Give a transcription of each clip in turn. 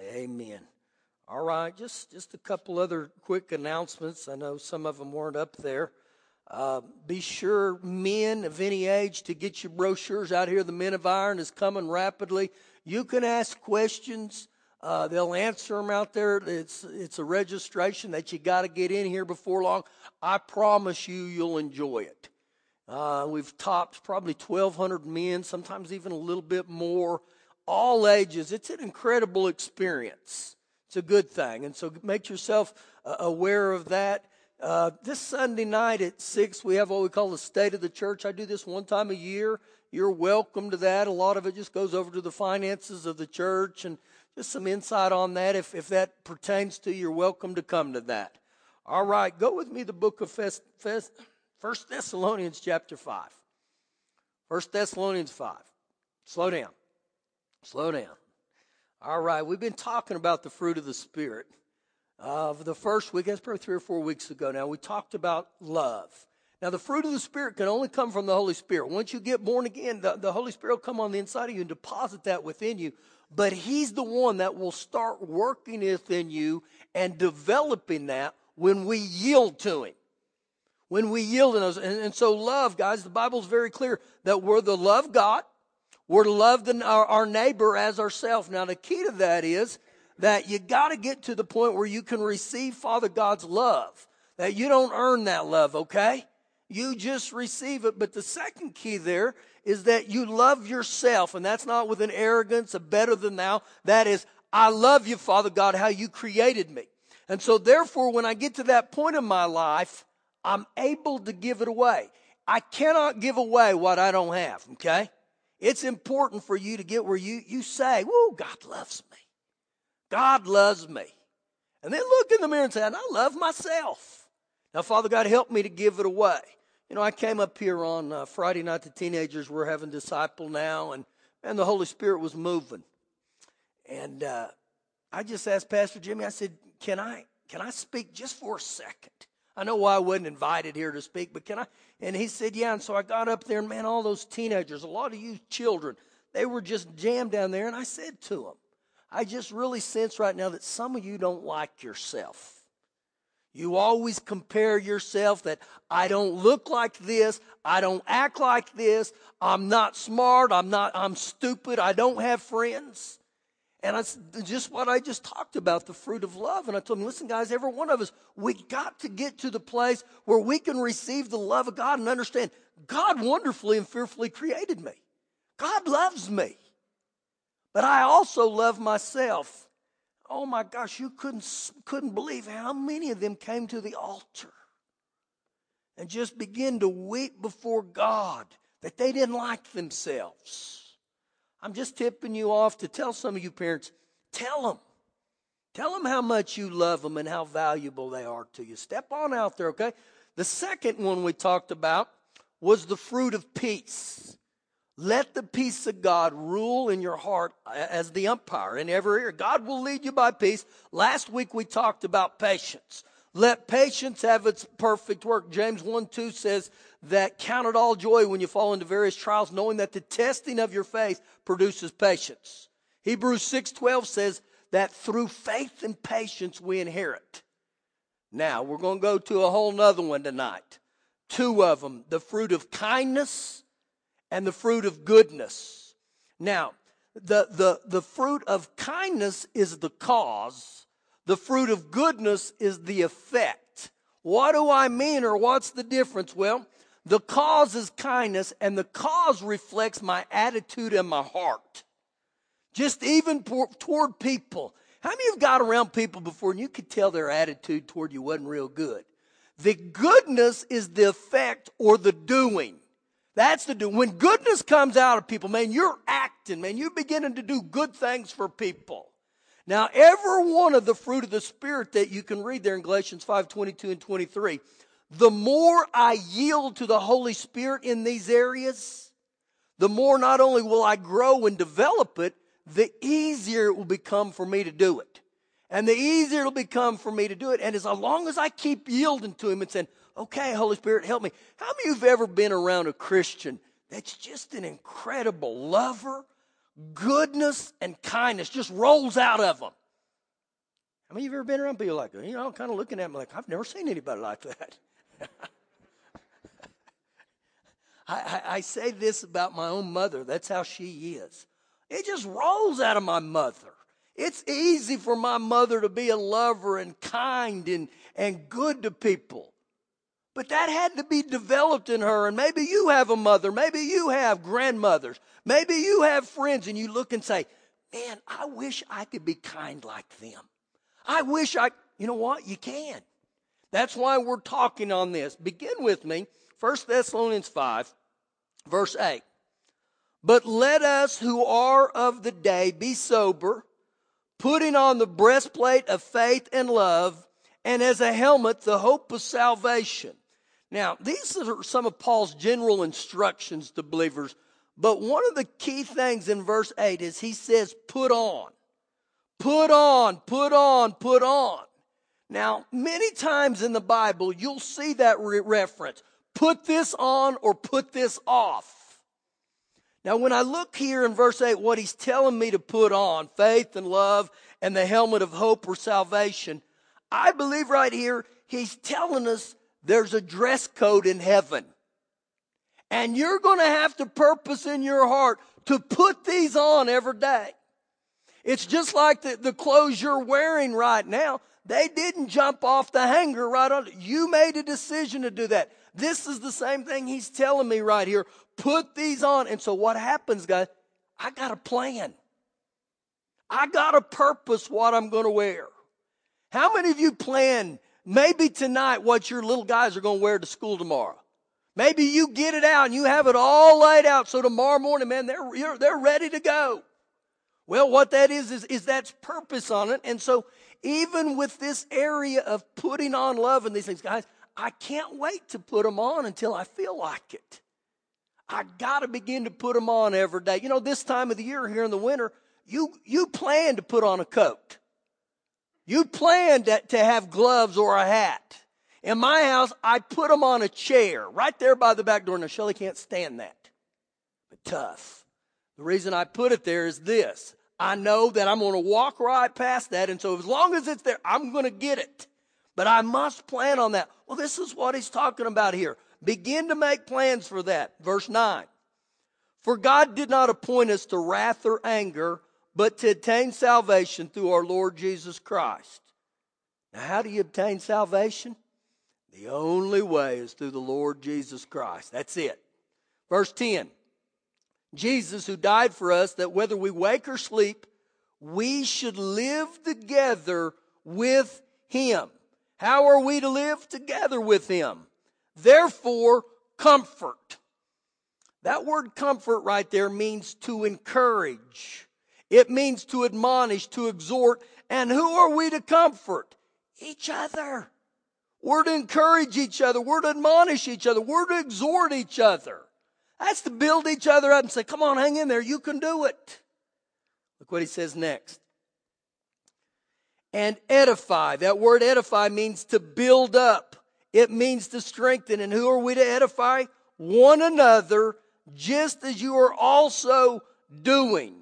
Amen. All right, just just a couple other quick announcements. I know some of them weren't up there. Uh, be sure, men of any age, to get your brochures out here. The Men of Iron is coming rapidly. You can ask questions. Uh, they'll answer them out there. It's it's a registration that you got to get in here before long. I promise you, you'll enjoy it. Uh, we've topped probably 1,200 men, sometimes even a little bit more, all ages. It's an incredible experience. It's a good thing, and so make yourself uh, aware of that. Uh, this Sunday night at 6, we have what we call the State of the Church. I do this one time a year. You're welcome to that. A lot of it just goes over to the finances of the church and just some insight on that. If, if that pertains to you, you're welcome to come to that. All right, go with me the book of Fest, Fest, 1 Thessalonians chapter 5. 1 Thessalonians 5. Slow down. Slow down. All right, we've been talking about the fruit of the Spirit of the first week, that's probably three or four weeks ago now, we talked about love. Now, the fruit of the Spirit can only come from the Holy Spirit. Once you get born again, the, the Holy Spirit will come on the inside of you and deposit that within you. But He's the one that will start working within you and developing that when we yield to Him. When we yield in those. And, and so, love, guys, the Bible's very clear that we're the love God. We're to love the, our, our neighbor as ourselves. Now, the key to that is that you got to get to the point where you can receive Father God's love. That you don't earn that love, okay? You just receive it. But the second key there is that you love yourself, and that's not with an arrogance, a better than thou. That is, I love you, Father God, how you created me. And so, therefore, when I get to that point in my life, I'm able to give it away. I cannot give away what I don't have, okay? It's important for you to get where you, you say, Whoa, God loves me. God loves me. And then look in the mirror and say, I love myself. Now, Father God, help me to give it away. You know, I came up here on uh, Friday night. The teenagers were having disciple now, and and the Holy Spirit was moving. And uh, I just asked Pastor Jimmy. I said, "Can I can I speak just for a second? I know why I wasn't invited here to speak, but can I?" And he said, "Yeah." And so I got up there, and man, all those teenagers, a lot of you children, they were just jammed down there. And I said to them, I just really sense right now that some of you don't like yourself. You always compare yourself that I don't look like this, I don't act like this, I'm not smart, I'm not I'm stupid, I don't have friends. And that's just what I just talked about, the fruit of love. And I told them, listen, guys, every one of us, we got to get to the place where we can receive the love of God and understand God wonderfully and fearfully created me. God loves me. But I also love myself. Oh my gosh, you couldn't, couldn't believe how many of them came to the altar and just began to weep before God that they didn't like themselves. I'm just tipping you off to tell some of you parents, tell them. Tell them how much you love them and how valuable they are to you. Step on out there, okay? The second one we talked about was the fruit of peace. Let the peace of God rule in your heart as the umpire in every ear. God will lead you by peace. Last week we talked about patience. Let patience have its perfect work. James 1 2 says that count it all joy when you fall into various trials, knowing that the testing of your faith produces patience. Hebrews 6 12 says that through faith and patience we inherit. Now, we're going to go to a whole nother one tonight. Two of them the fruit of kindness and the fruit of goodness. Now, the, the, the fruit of kindness is the cause, the fruit of goodness is the effect. What do I mean, or what's the difference? Well, the cause is kindness, and the cause reflects my attitude and my heart. Just even toward people. How many have got around people before and you could tell their attitude toward you wasn't real good? The goodness is the effect or the doing. That's the do. When goodness comes out of people, man, you're acting, man. You're beginning to do good things for people. Now, every one of the fruit of the Spirit that you can read there in Galatians 5 22 and 23, the more I yield to the Holy Spirit in these areas, the more not only will I grow and develop it, the easier it will become for me to do it. And the easier it'll become for me to do it. And as long as I keep yielding to Him and saying, Okay, Holy Spirit, help me. How many of you have ever been around a Christian that's just an incredible lover, goodness, and kindness just rolls out of them? How many of you ever been around people like that? You know, kind of looking at me like, I've never seen anybody like that. I, I, I say this about my own mother. That's how she is. It just rolls out of my mother. It's easy for my mother to be a lover and kind and, and good to people. But that had to be developed in her. And maybe you have a mother. Maybe you have grandmothers. Maybe you have friends and you look and say, man, I wish I could be kind like them. I wish I, you know what? You can. That's why we're talking on this. Begin with me. 1 Thessalonians 5, verse 8. But let us who are of the day be sober, putting on the breastplate of faith and love, and as a helmet, the hope of salvation. Now, these are some of Paul's general instructions to believers, but one of the key things in verse 8 is he says, put on. Put on, put on, put on. Now, many times in the Bible, you'll see that re- reference. Put this on or put this off. Now, when I look here in verse 8, what he's telling me to put on, faith and love and the helmet of hope or salvation, I believe right here, he's telling us there's a dress code in heaven. And you're going to have to purpose in your heart to put these on every day. It's just like the, the clothes you're wearing right now. They didn't jump off the hanger right on. You made a decision to do that. This is the same thing he's telling me right here. Put these on. And so what happens, guys? I got a plan. I got a purpose what I'm going to wear. How many of you plan maybe tonight what your little guys are going to wear to school tomorrow? Maybe you get it out and you have it all laid out so tomorrow morning, man, they're, they're ready to go. Well, what that is, is, is that's purpose on it. And so even with this area of putting on love and these things, guys, I can't wait to put them on until I feel like it. I got to begin to put them on every day. You know, this time of the year here in the winter, you, you plan to put on a coat. You plan to, to have gloves or a hat. In my house, I put them on a chair right there by the back door. Now, Shelly can't stand that. But tough. The reason I put it there is this. I know that I'm going to walk right past that. And so as long as it's there, I'm going to get it. But I must plan on that. Well, this is what he's talking about here. Begin to make plans for that. Verse 9. For God did not appoint us to wrath or anger, but to attain salvation through our Lord Jesus Christ. Now, how do you obtain salvation? The only way is through the Lord Jesus Christ. That's it. Verse 10 Jesus, who died for us, that whether we wake or sleep, we should live together with him. How are we to live together with him? Therefore, comfort. That word comfort right there means to encourage. It means to admonish, to exhort. And who are we to comfort? Each other. We're to encourage each other. We're to admonish each other. We're to exhort each other. That's to build each other up and say, come on, hang in there. You can do it. Look what he says next. And edify. That word edify means to build up. It means to strengthen. And who are we to edify? One another, just as you are also doing.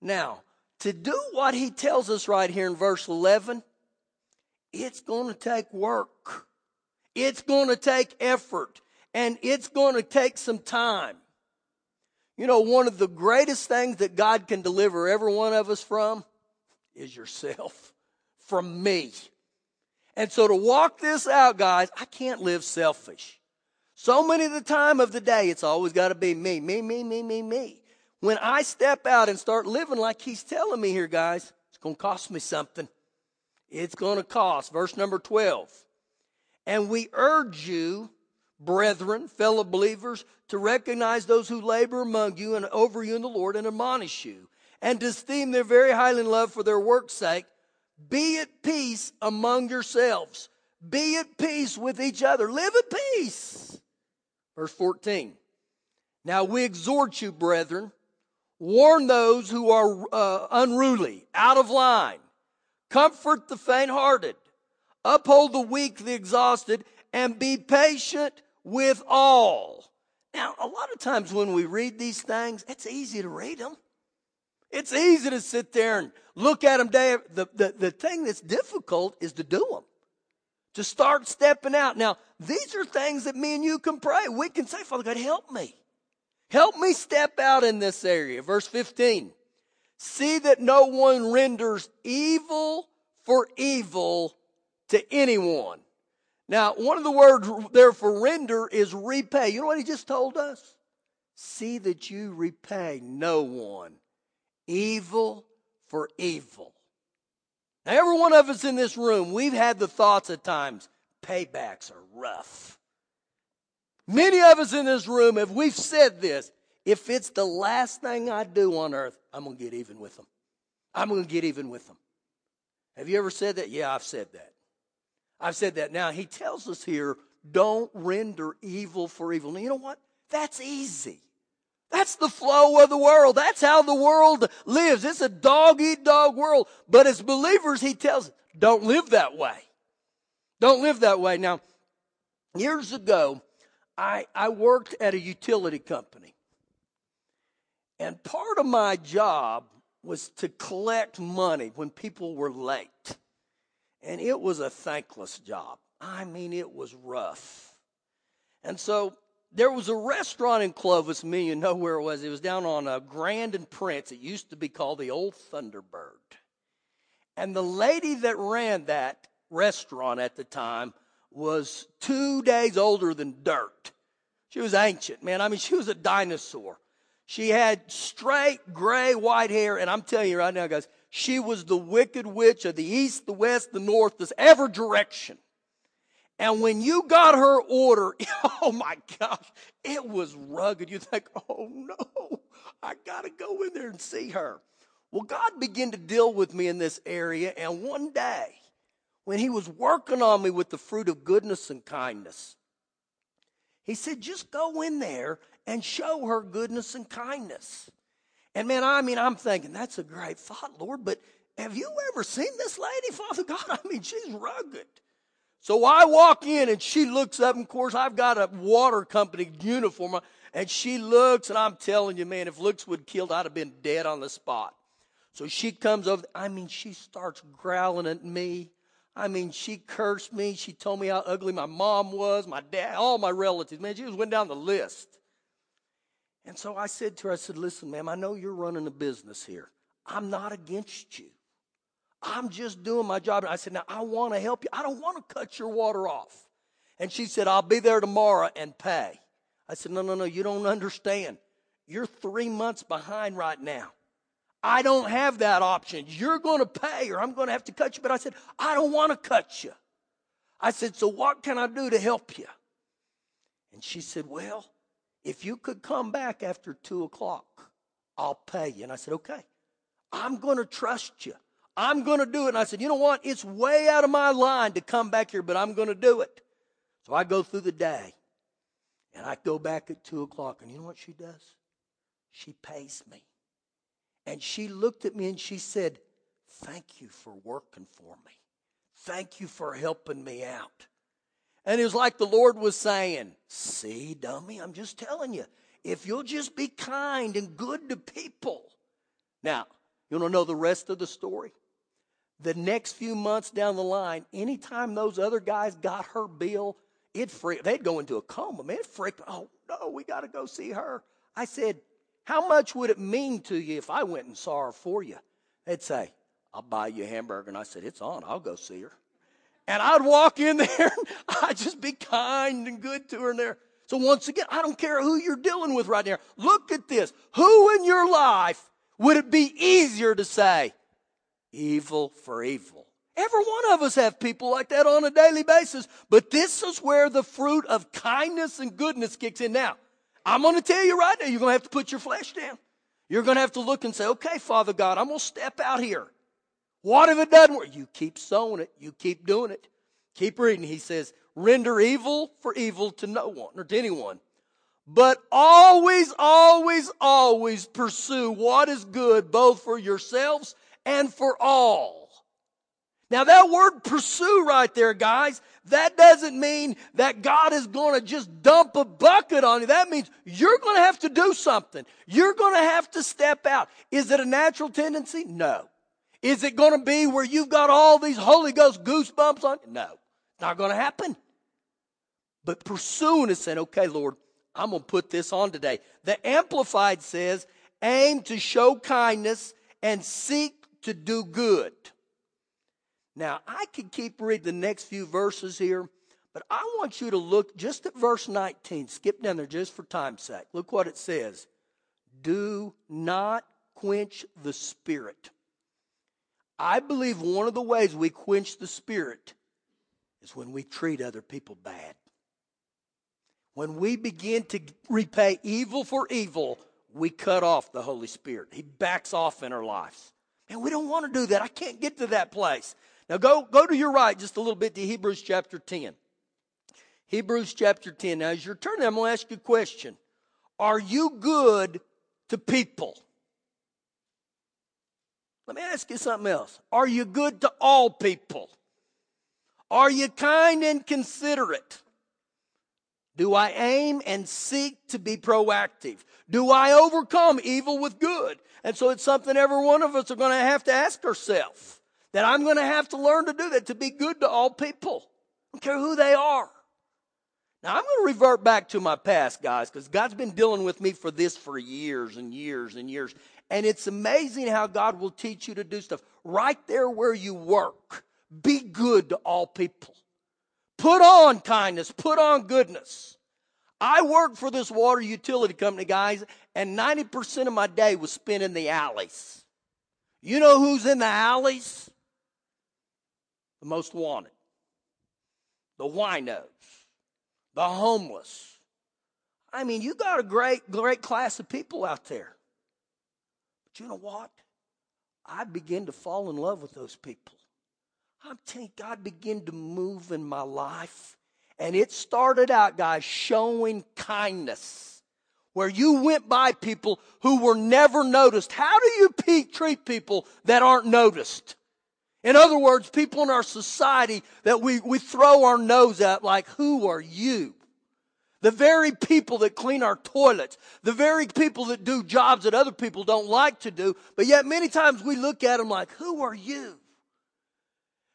Now, to do what he tells us right here in verse 11, it's going to take work. It's going to take effort and it's going to take some time. You know, one of the greatest things that God can deliver every one of us from is yourself, from me. And so to walk this out, guys, I can't live selfish. So many of the time of the day, it's always got to be me, me, me, me, me, me. When I step out and start living like he's telling me here, guys, it's going to cost me something. It's going to cost. Verse number 12. And we urge you brethren, fellow believers, to recognize those who labor among you and over you in the Lord and admonish you, and to esteem their very highly in love for their work's sake. Be at peace among yourselves. Be at peace with each other. Live at peace. Verse 14. Now we exhort you, brethren, warn those who are uh, unruly, out of line, comfort the faint hearted, uphold the weak, the exhausted, and be patient with all. Now, a lot of times when we read these things, it's easy to read them. It's easy to sit there and look at them day. The, the, the thing that's difficult is to do them. To start stepping out. Now, these are things that me and you can pray. We can say, Father God, help me. Help me step out in this area. Verse 15. See that no one renders evil for evil to anyone. Now, one of the words there for render is repay. You know what he just told us? See that you repay no one evil for evil. Now, every one of us in this room, we've had the thoughts at times, paybacks are rough. Many of us in this room, if we've said this, if it's the last thing I do on earth, I'm going to get even with them. I'm going to get even with them. Have you ever said that? Yeah, I've said that. I've said that. Now, he tells us here, don't render evil for evil. Now, you know what? That's easy. That's the flow of the world. That's how the world lives. It's a dog eat dog world. But as believers, he tells us, don't live that way. Don't live that way. Now, years ago, I, I worked at a utility company. And part of my job was to collect money when people were late. And it was a thankless job. I mean, it was rough. And so there was a restaurant in Clovis, me, you know where it was. It was down on uh, Grand and Prince. It used to be called the Old Thunderbird. And the lady that ran that restaurant at the time was two days older than dirt. She was ancient, man. I mean, she was a dinosaur. She had straight gray white hair, and I'm telling you right now, guys, she was the wicked witch of the east, the west, the north, this ever direction. And when you got her order, oh my gosh, it was rugged. You think, oh no, I got to go in there and see her. Well, God began to deal with me in this area, and one day, when He was working on me with the fruit of goodness and kindness, He said, just go in there and show her goodness and kindness. And man, I mean, I'm thinking, that's a great thought, Lord, but have you ever seen this lady, Father God? I mean, she's rugged. So I walk in and she looks up, and of course, I've got a water company uniform, and she looks, and I'm telling you, man, if looks would killed, I'd have been dead on the spot. So she comes over, I mean, she starts growling at me. I mean, she cursed me. She told me how ugly my mom was, my dad, all my relatives. Man, she just went down the list. And so I said to her, I said, listen, ma'am, I know you're running a business here. I'm not against you. I'm just doing my job. And I said, now I want to help you. I don't want to cut your water off. And she said, I'll be there tomorrow and pay. I said, no, no, no, you don't understand. You're three months behind right now. I don't have that option. You're going to pay or I'm going to have to cut you. But I said, I don't want to cut you. I said, so what can I do to help you? And she said, well, if you could come back after two o'clock, I'll pay you. And I said, okay, I'm going to trust you. I'm going to do it. And I said, you know what? It's way out of my line to come back here, but I'm going to do it. So I go through the day and I go back at two o'clock. And you know what she does? She pays me. And she looked at me and she said, Thank you for working for me. Thank you for helping me out. And it was like the Lord was saying, See, dummy, I'm just telling you, if you'll just be kind and good to people. Now, you want to know the rest of the story? The next few months down the line, anytime those other guys got her bill, it freaked, they'd go into a coma. Man, it freaked, oh no, we got to go see her. I said, how much would it mean to you if I went and saw her for you? They'd say, I'll buy you a hamburger. And I said, it's on, I'll go see her. And I'd walk in there and I'd just be kind and good to her in there. So once again, I don't care who you're dealing with right now. Look at this. Who in your life would it be easier to say evil for evil? Every one of us have people like that on a daily basis. But this is where the fruit of kindness and goodness kicks in. Now, I'm going to tell you right now, you're going to have to put your flesh down. You're going to have to look and say, okay, Father God, I'm going to step out here. What if it doesn't work? You keep sowing it. You keep doing it. Keep reading. He says, render evil for evil to no one or to anyone. But always, always, always pursue what is good both for yourselves and for all. Now that word pursue right there, guys, that doesn't mean that God is going to just dump a bucket on you. That means you're going to have to do something. You're going to have to step out. Is it a natural tendency? No. Is it going to be where you've got all these Holy Ghost goosebumps on? No. It's not going to happen. But pursuing is saying, okay, Lord, I'm going to put this on today. The Amplified says, aim to show kindness and seek to do good. Now, I could keep reading the next few verses here, but I want you to look just at verse 19. Skip down there just for time's sake. Look what it says. Do not quench the spirit. I believe one of the ways we quench the spirit is when we treat other people bad. When we begin to repay evil for evil, we cut off the Holy Spirit. He backs off in our lives. And we don't want to do that. I can't get to that place. Now go, go to your right just a little bit to Hebrews chapter 10. Hebrews chapter 10. Now as you're turning, I'm going to ask you a question. Are you good to people? Let me ask you something else. Are you good to all people? Are you kind and considerate? Do I aim and seek to be proactive? Do I overcome evil with good? And so it's something every one of us are going to have to ask ourselves that I'm going to have to learn to do that, to be good to all people. I don't care who they are. Now, I'm going to revert back to my past, guys, because God's been dealing with me for this for years and years and years. And it's amazing how God will teach you to do stuff right there where you work. Be good to all people. Put on kindness, put on goodness. I worked for this water utility company, guys, and 90% of my day was spent in the alleys. You know who's in the alleys? the most wanted, the winos, the homeless. I mean, you got a great, great class of people out there. But you know what? I begin to fall in love with those people. I'm telling you, God began to move in my life. And it started out, guys, showing kindness. Where you went by people who were never noticed. How do you treat people that aren't noticed? In other words, people in our society that we, we throw our nose at like, who are you? The very people that clean our toilets, the very people that do jobs that other people don't like to do, but yet many times we look at them like, who are you?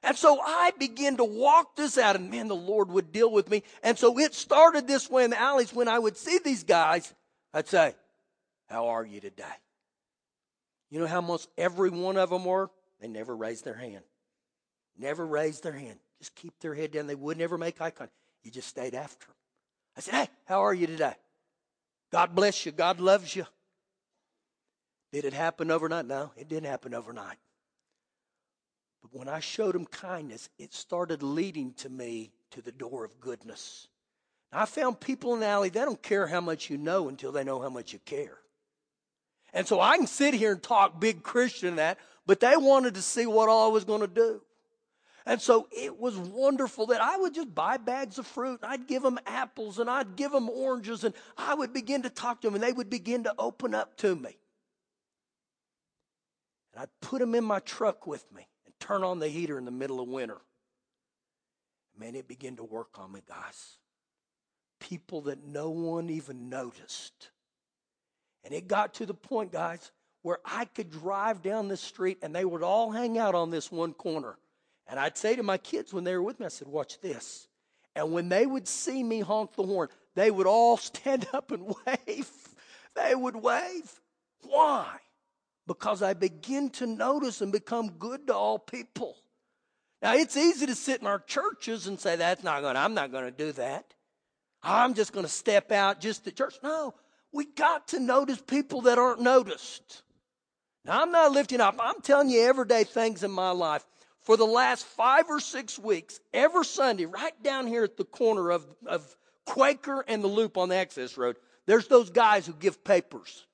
And so I began to walk this out, and man, the Lord would deal with me. And so it started this way in the alleys. When I would see these guys, I'd say, How are you today? You know how most every one of them were? They never raised their hand. Never raised their hand. Just keep their head down. They would never make eye contact. You just stayed after them. I said, Hey, how are you today? God bless you. God loves you. Did it happen overnight? No, it didn't happen overnight. But when I showed them kindness, it started leading to me to the door of goodness. Now, I found people in the alley, they don't care how much you know until they know how much you care. And so I can sit here and talk big Christian that, but they wanted to see what all I was going to do. And so it was wonderful that I would just buy bags of fruit. And I'd give them apples and I'd give them oranges and I would begin to talk to them and they would begin to open up to me. And I'd put them in my truck with me and turn on the heater in the middle of winter. Man, it began to work on me, guys. People that no one even noticed. And it got to the point, guys, where I could drive down the street and they would all hang out on this one corner. And I'd say to my kids when they were with me, I said, Watch this. And when they would see me honk the horn, they would all stand up and wave. They would wave. Why? Because I begin to notice and become good to all people. Now, it's easy to sit in our churches and say, That's not going to, I'm not going to do that. I'm just going to step out just at church. No, we got to notice people that aren't noticed. Now, I'm not lifting up. I'm telling you everyday things in my life. For the last five or six weeks, every Sunday, right down here at the corner of, of Quaker and the Loop on the access road, there's those guys who give papers.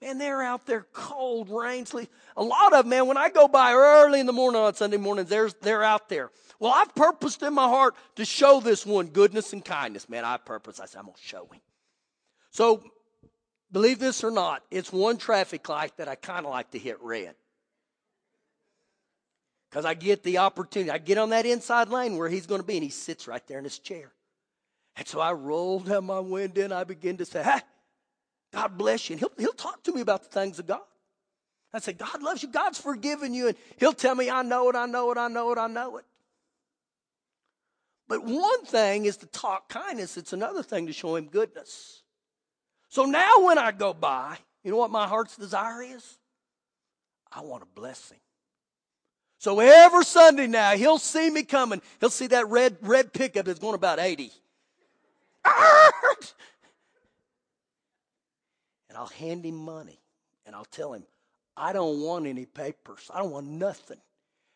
Man, they're out there cold, rain, sleep. A lot of them, man, when I go by early in the morning on Sunday mornings, they're, they're out there. Well, I've purposed in my heart to show this one goodness and kindness. Man, I purpose. I said, I'm going to show him. So Believe this or not, it's one traffic light that I kind of like to hit red. Because I get the opportunity. I get on that inside lane where he's going to be, and he sits right there in his chair. And so I roll down my window and I begin to say, Hey, God bless you. And he'll, he'll talk to me about the things of God. I say, God loves you. God's forgiven you. And he'll tell me, I know it, I know it, I know it, I know it. But one thing is to talk kindness, it's another thing to show him goodness. So now when I go by, you know what my heart's desire is? I want to bless him. So every Sunday now, he'll see me coming. He'll see that red, red pickup that's going about 80. And I'll hand him money and I'll tell him, I don't want any papers. I don't want nothing.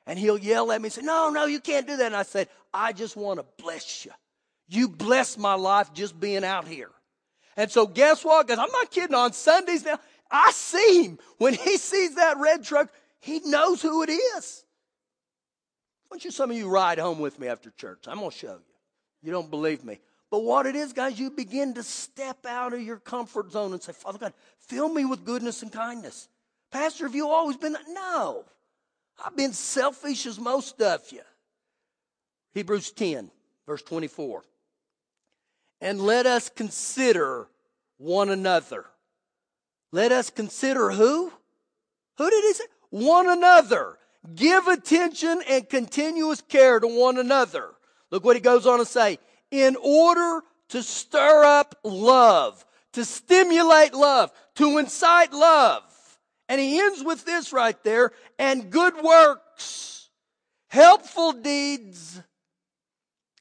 And he'll yell at me and say, No, no, you can't do that. And I said, I just want to bless you. You bless my life just being out here. And so guess what? Because I'm not kidding, on Sundays now, I see him. When he sees that red truck, he knows who it is. Don't you, some of you, ride home with me after church? I'm going to show you. You don't believe me. But what it is, guys, you begin to step out of your comfort zone and say, Father God, fill me with goodness and kindness. Pastor, have you always been that? No. I've been selfish as most of you. Hebrews 10, verse 24. And let us consider one another. Let us consider who? Who did he say? One another. Give attention and continuous care to one another. Look what he goes on to say in order to stir up love, to stimulate love, to incite love. And he ends with this right there and good works, helpful deeds,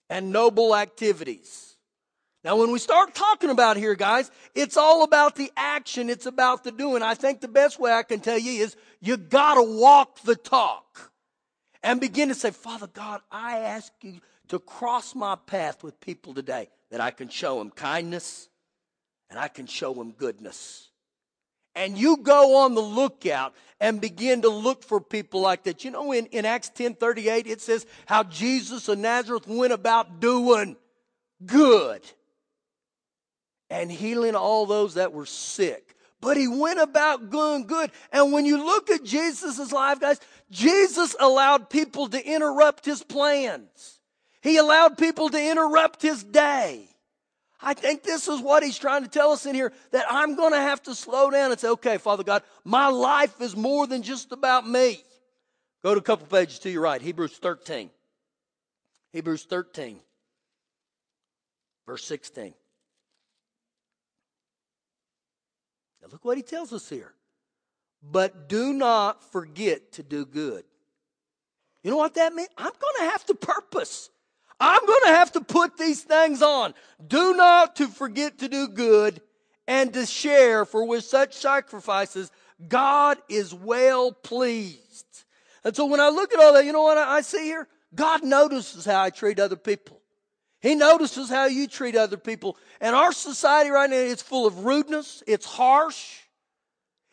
and noble activities. Now, when we start talking about here, guys, it's all about the action. It's about the doing. I think the best way I can tell you is you gotta walk the talk and begin to say, Father God, I ask you to cross my path with people today that I can show them kindness and I can show them goodness. And you go on the lookout and begin to look for people like that. You know, in, in Acts 10 38, it says how Jesus of Nazareth went about doing good and healing all those that were sick. But he went about doing good. And when you look at Jesus' life, guys, Jesus allowed people to interrupt his plans. He allowed people to interrupt his day. I think this is what he's trying to tell us in here that I'm going to have to slow down and say, okay, Father God, my life is more than just about me. Go to a couple pages to your right, Hebrews 13. Hebrews 13, verse 16. Now look what he tells us here. But do not forget to do good. You know what that means? I'm going to have to purpose. I'm going to have to put these things on. Do not to forget to do good and to share, for with such sacrifices, God is well pleased. And so when I look at all that, you know what I see here? God notices how I treat other people. He notices how you treat other people. And our society right now is full of rudeness. It's harsh.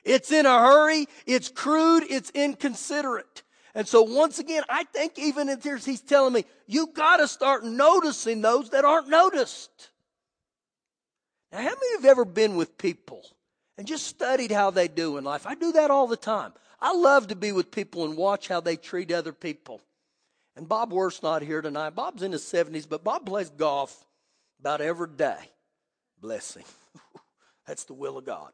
It's in a hurry. It's crude. It's inconsiderate. And so once again, I think even in tears, he's telling me, you got to start noticing those that aren't noticed. Now, how many of you have ever been with people and just studied how they do in life? I do that all the time. I love to be with people and watch how they treat other people. And Bob Worth's not here tonight. Bob's in his 70s, but Bob plays golf about every day. Blessing. That's the will of God.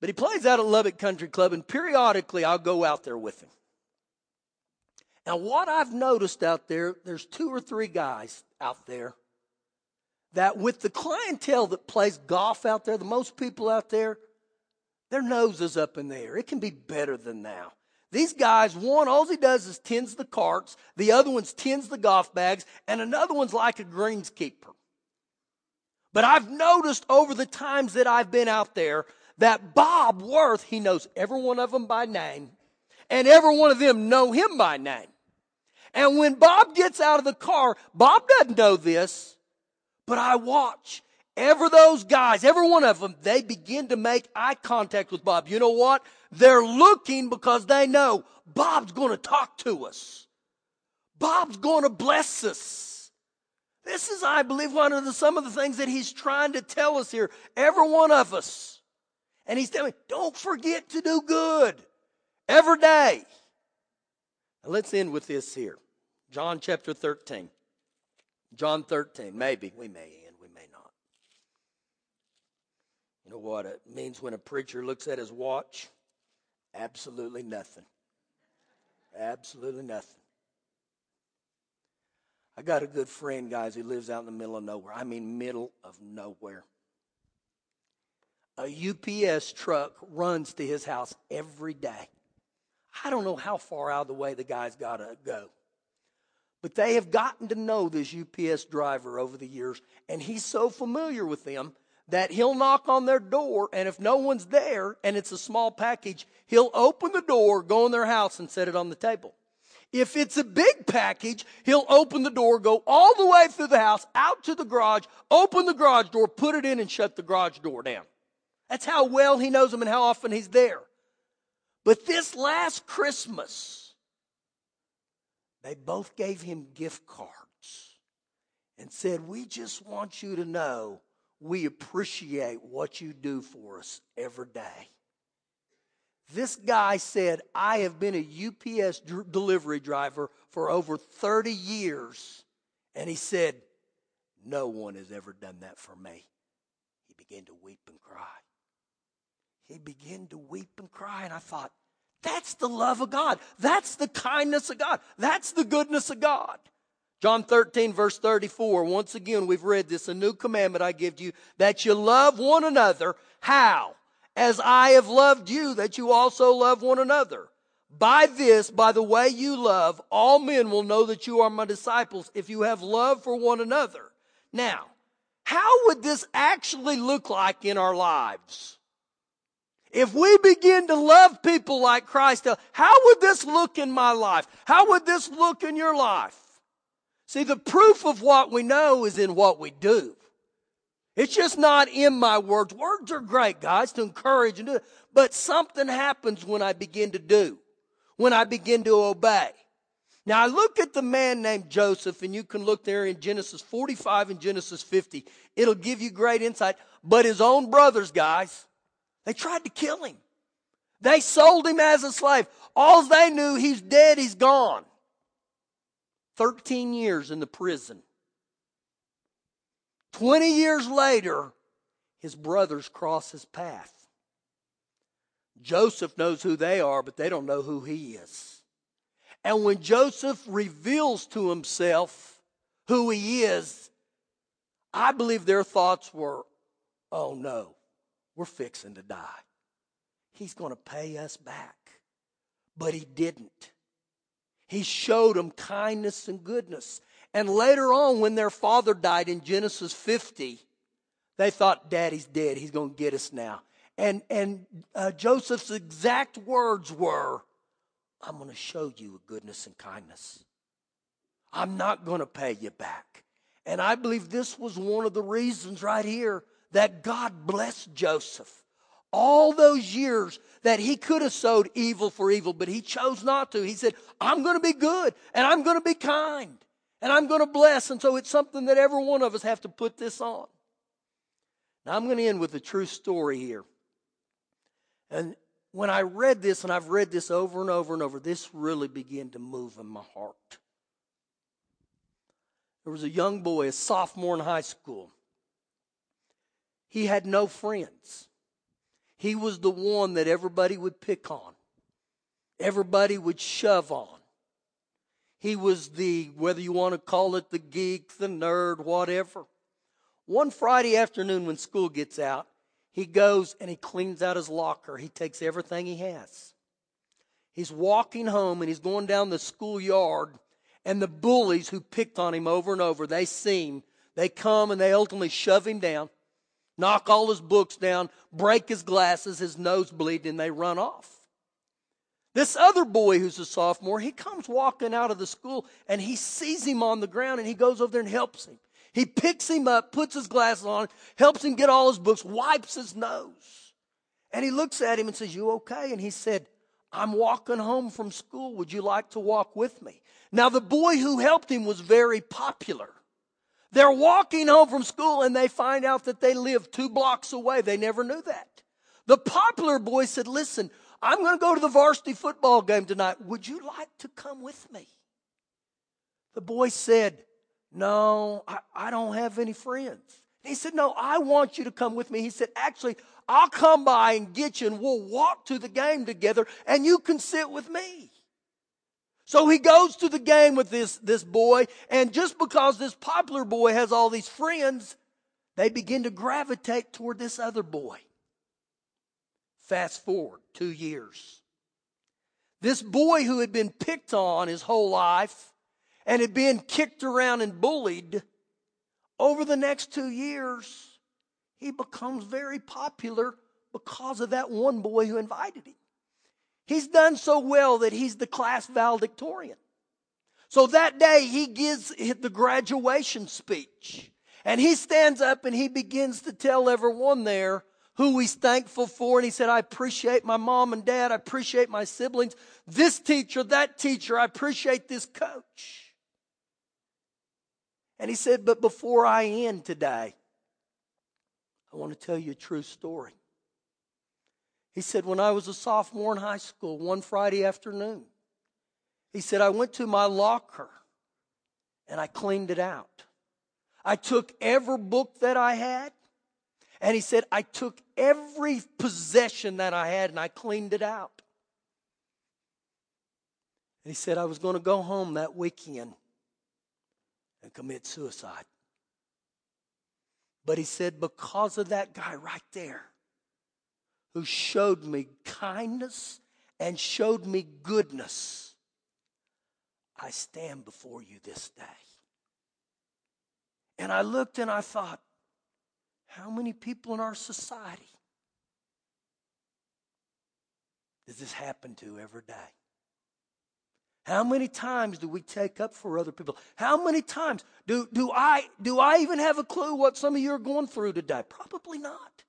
But he plays out at Lubbock Country Club, and periodically I'll go out there with him. Now, what I've noticed out there, there's two or three guys out there that, with the clientele that plays golf out there, the most people out there, their nose is up in the air. It can be better than now. These guys, one, all he does is tends the carts, the other one's tends the golf bags, and another one's like a greenskeeper. But I've noticed over the times that I've been out there that Bob Worth, he knows every one of them by name, and every one of them know him by name. And when Bob gets out of the car, Bob doesn't know this, but I watch. Ever those guys, every one of them, they begin to make eye contact with Bob. You know what? They're looking because they know Bob's going to talk to us. Bob's going to bless us. This is, I believe, one of the, some of the things that he's trying to tell us here. Every one of us and he's telling don't forget to do good. every day. Now let's end with this here. John chapter 13. John 13. Maybe. We may end, we may not. You know what it means when a preacher looks at his watch? Absolutely nothing. Absolutely nothing. I got a good friend, guys, who lives out in the middle of nowhere. I mean, middle of nowhere. A UPS truck runs to his house every day. I don't know how far out of the way the guy's got to go. But they have gotten to know this UPS driver over the years, and he's so familiar with them that he'll knock on their door, and if no one's there and it's a small package, he'll open the door, go in their house, and set it on the table. If it's a big package, he'll open the door, go all the way through the house, out to the garage, open the garage door, put it in, and shut the garage door down. That's how well he knows them and how often he's there. But this last Christmas, they both gave him gift cards and said, We just want you to know we appreciate what you do for us every day. This guy said, I have been a UPS delivery driver for over 30 years. And he said, No one has ever done that for me. He began to weep and cry. He began to weep and cry. And I thought, that's the love of God. That's the kindness of God. That's the goodness of God. John 13, verse 34. Once again, we've read this. A new commandment I give you that you love one another. How? As I have loved you, that you also love one another. By this, by the way you love, all men will know that you are my disciples if you have love for one another. Now, how would this actually look like in our lives? If we begin to love people like Christ, how would this look in my life? How would this look in your life? See, the proof of what we know is in what we do. It's just not in my words. Words are great, guys, to encourage and do it. But something happens when I begin to do, when I begin to obey. Now I look at the man named Joseph, and you can look there in Genesis 45 and Genesis 50. It'll give you great insight. But his own brothers, guys, they tried to kill him. They sold him as a slave. All they knew, he's dead, he's gone. 13 years in the prison. 20 years later, his brothers cross his path. Joseph knows who they are, but they don't know who he is. And when Joseph reveals to himself who he is, I believe their thoughts were, oh no, we're fixing to die. He's going to pay us back. But he didn't. He showed them kindness and goodness. And later on, when their father died in Genesis 50, they thought, Daddy's dead. He's going to get us now. And, and uh, Joseph's exact words were, I'm going to show you goodness and kindness. I'm not going to pay you back. And I believe this was one of the reasons right here that God blessed Joseph. All those years that he could have sowed evil for evil, but he chose not to. He said, I'm going to be good and I'm going to be kind and I'm going to bless. And so it's something that every one of us have to put this on. Now I'm going to end with a true story here. And when I read this, and I've read this over and over and over, this really began to move in my heart. There was a young boy, a sophomore in high school. He had no friends. He was the one that everybody would pick on, everybody would shove on. He was the, whether you want to call it the geek, the nerd, whatever. One Friday afternoon when school gets out, he goes and he cleans out his locker. He takes everything he has. He's walking home and he's going down the schoolyard, and the bullies who picked on him over and over, they see him. They come and they ultimately shove him down knock all his books down, break his glasses, his nose bleeding, and they run off. This other boy who's a sophomore, he comes walking out of the school and he sees him on the ground and he goes over there and helps him. He picks him up, puts his glasses on, helps him get all his books, wipes his nose. And he looks at him and says, You okay? And he said, I'm walking home from school. Would you like to walk with me? Now, the boy who helped him was very popular. They're walking home from school and they find out that they live two blocks away. They never knew that. The popular boy said, Listen, I'm going to go to the varsity football game tonight. Would you like to come with me? The boy said, No, I, I don't have any friends. He said, No, I want you to come with me. He said, Actually, I'll come by and get you and we'll walk to the game together and you can sit with me. So he goes to the game with this, this boy, and just because this popular boy has all these friends, they begin to gravitate toward this other boy. Fast forward two years. This boy who had been picked on his whole life and had been kicked around and bullied, over the next two years, he becomes very popular because of that one boy who invited him. He's done so well that he's the class valedictorian. So that day he gives the graduation speech. And he stands up and he begins to tell everyone there who he's thankful for. And he said, I appreciate my mom and dad. I appreciate my siblings. This teacher, that teacher. I appreciate this coach. And he said, But before I end today, I want to tell you a true story. He said, When I was a sophomore in high school, one Friday afternoon, he said, I went to my locker and I cleaned it out. I took every book that I had, and he said, I took every possession that I had and I cleaned it out. And he said, I was going to go home that weekend and commit suicide. But he said, because of that guy right there who showed me kindness and showed me goodness, I stand before you this day. And I looked and I thought, how many people in our society does this happen to every day? How many times do we take up for other people? How many times do, do I do I even have a clue what some of you are going through today? Probably not.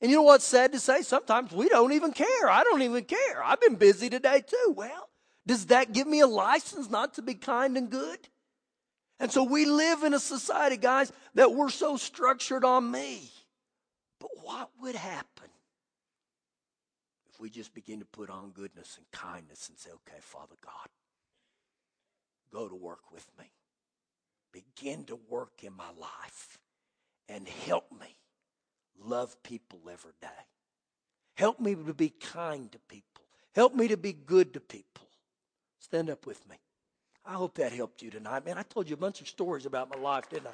And you know what's sad to say? Sometimes we don't even care. I don't even care. I've been busy today too. Well, does that give me a license not to be kind and good? And so we live in a society, guys, that we're so structured on me. But what would happen if we just begin to put on goodness and kindness and say, okay, Father God, go to work with me? Begin to work in my life and help me love people every day. Help me to be kind to people. Help me to be good to people. Stand up with me. I hope that helped you tonight, man. I told you a bunch of stories about my life, didn't I?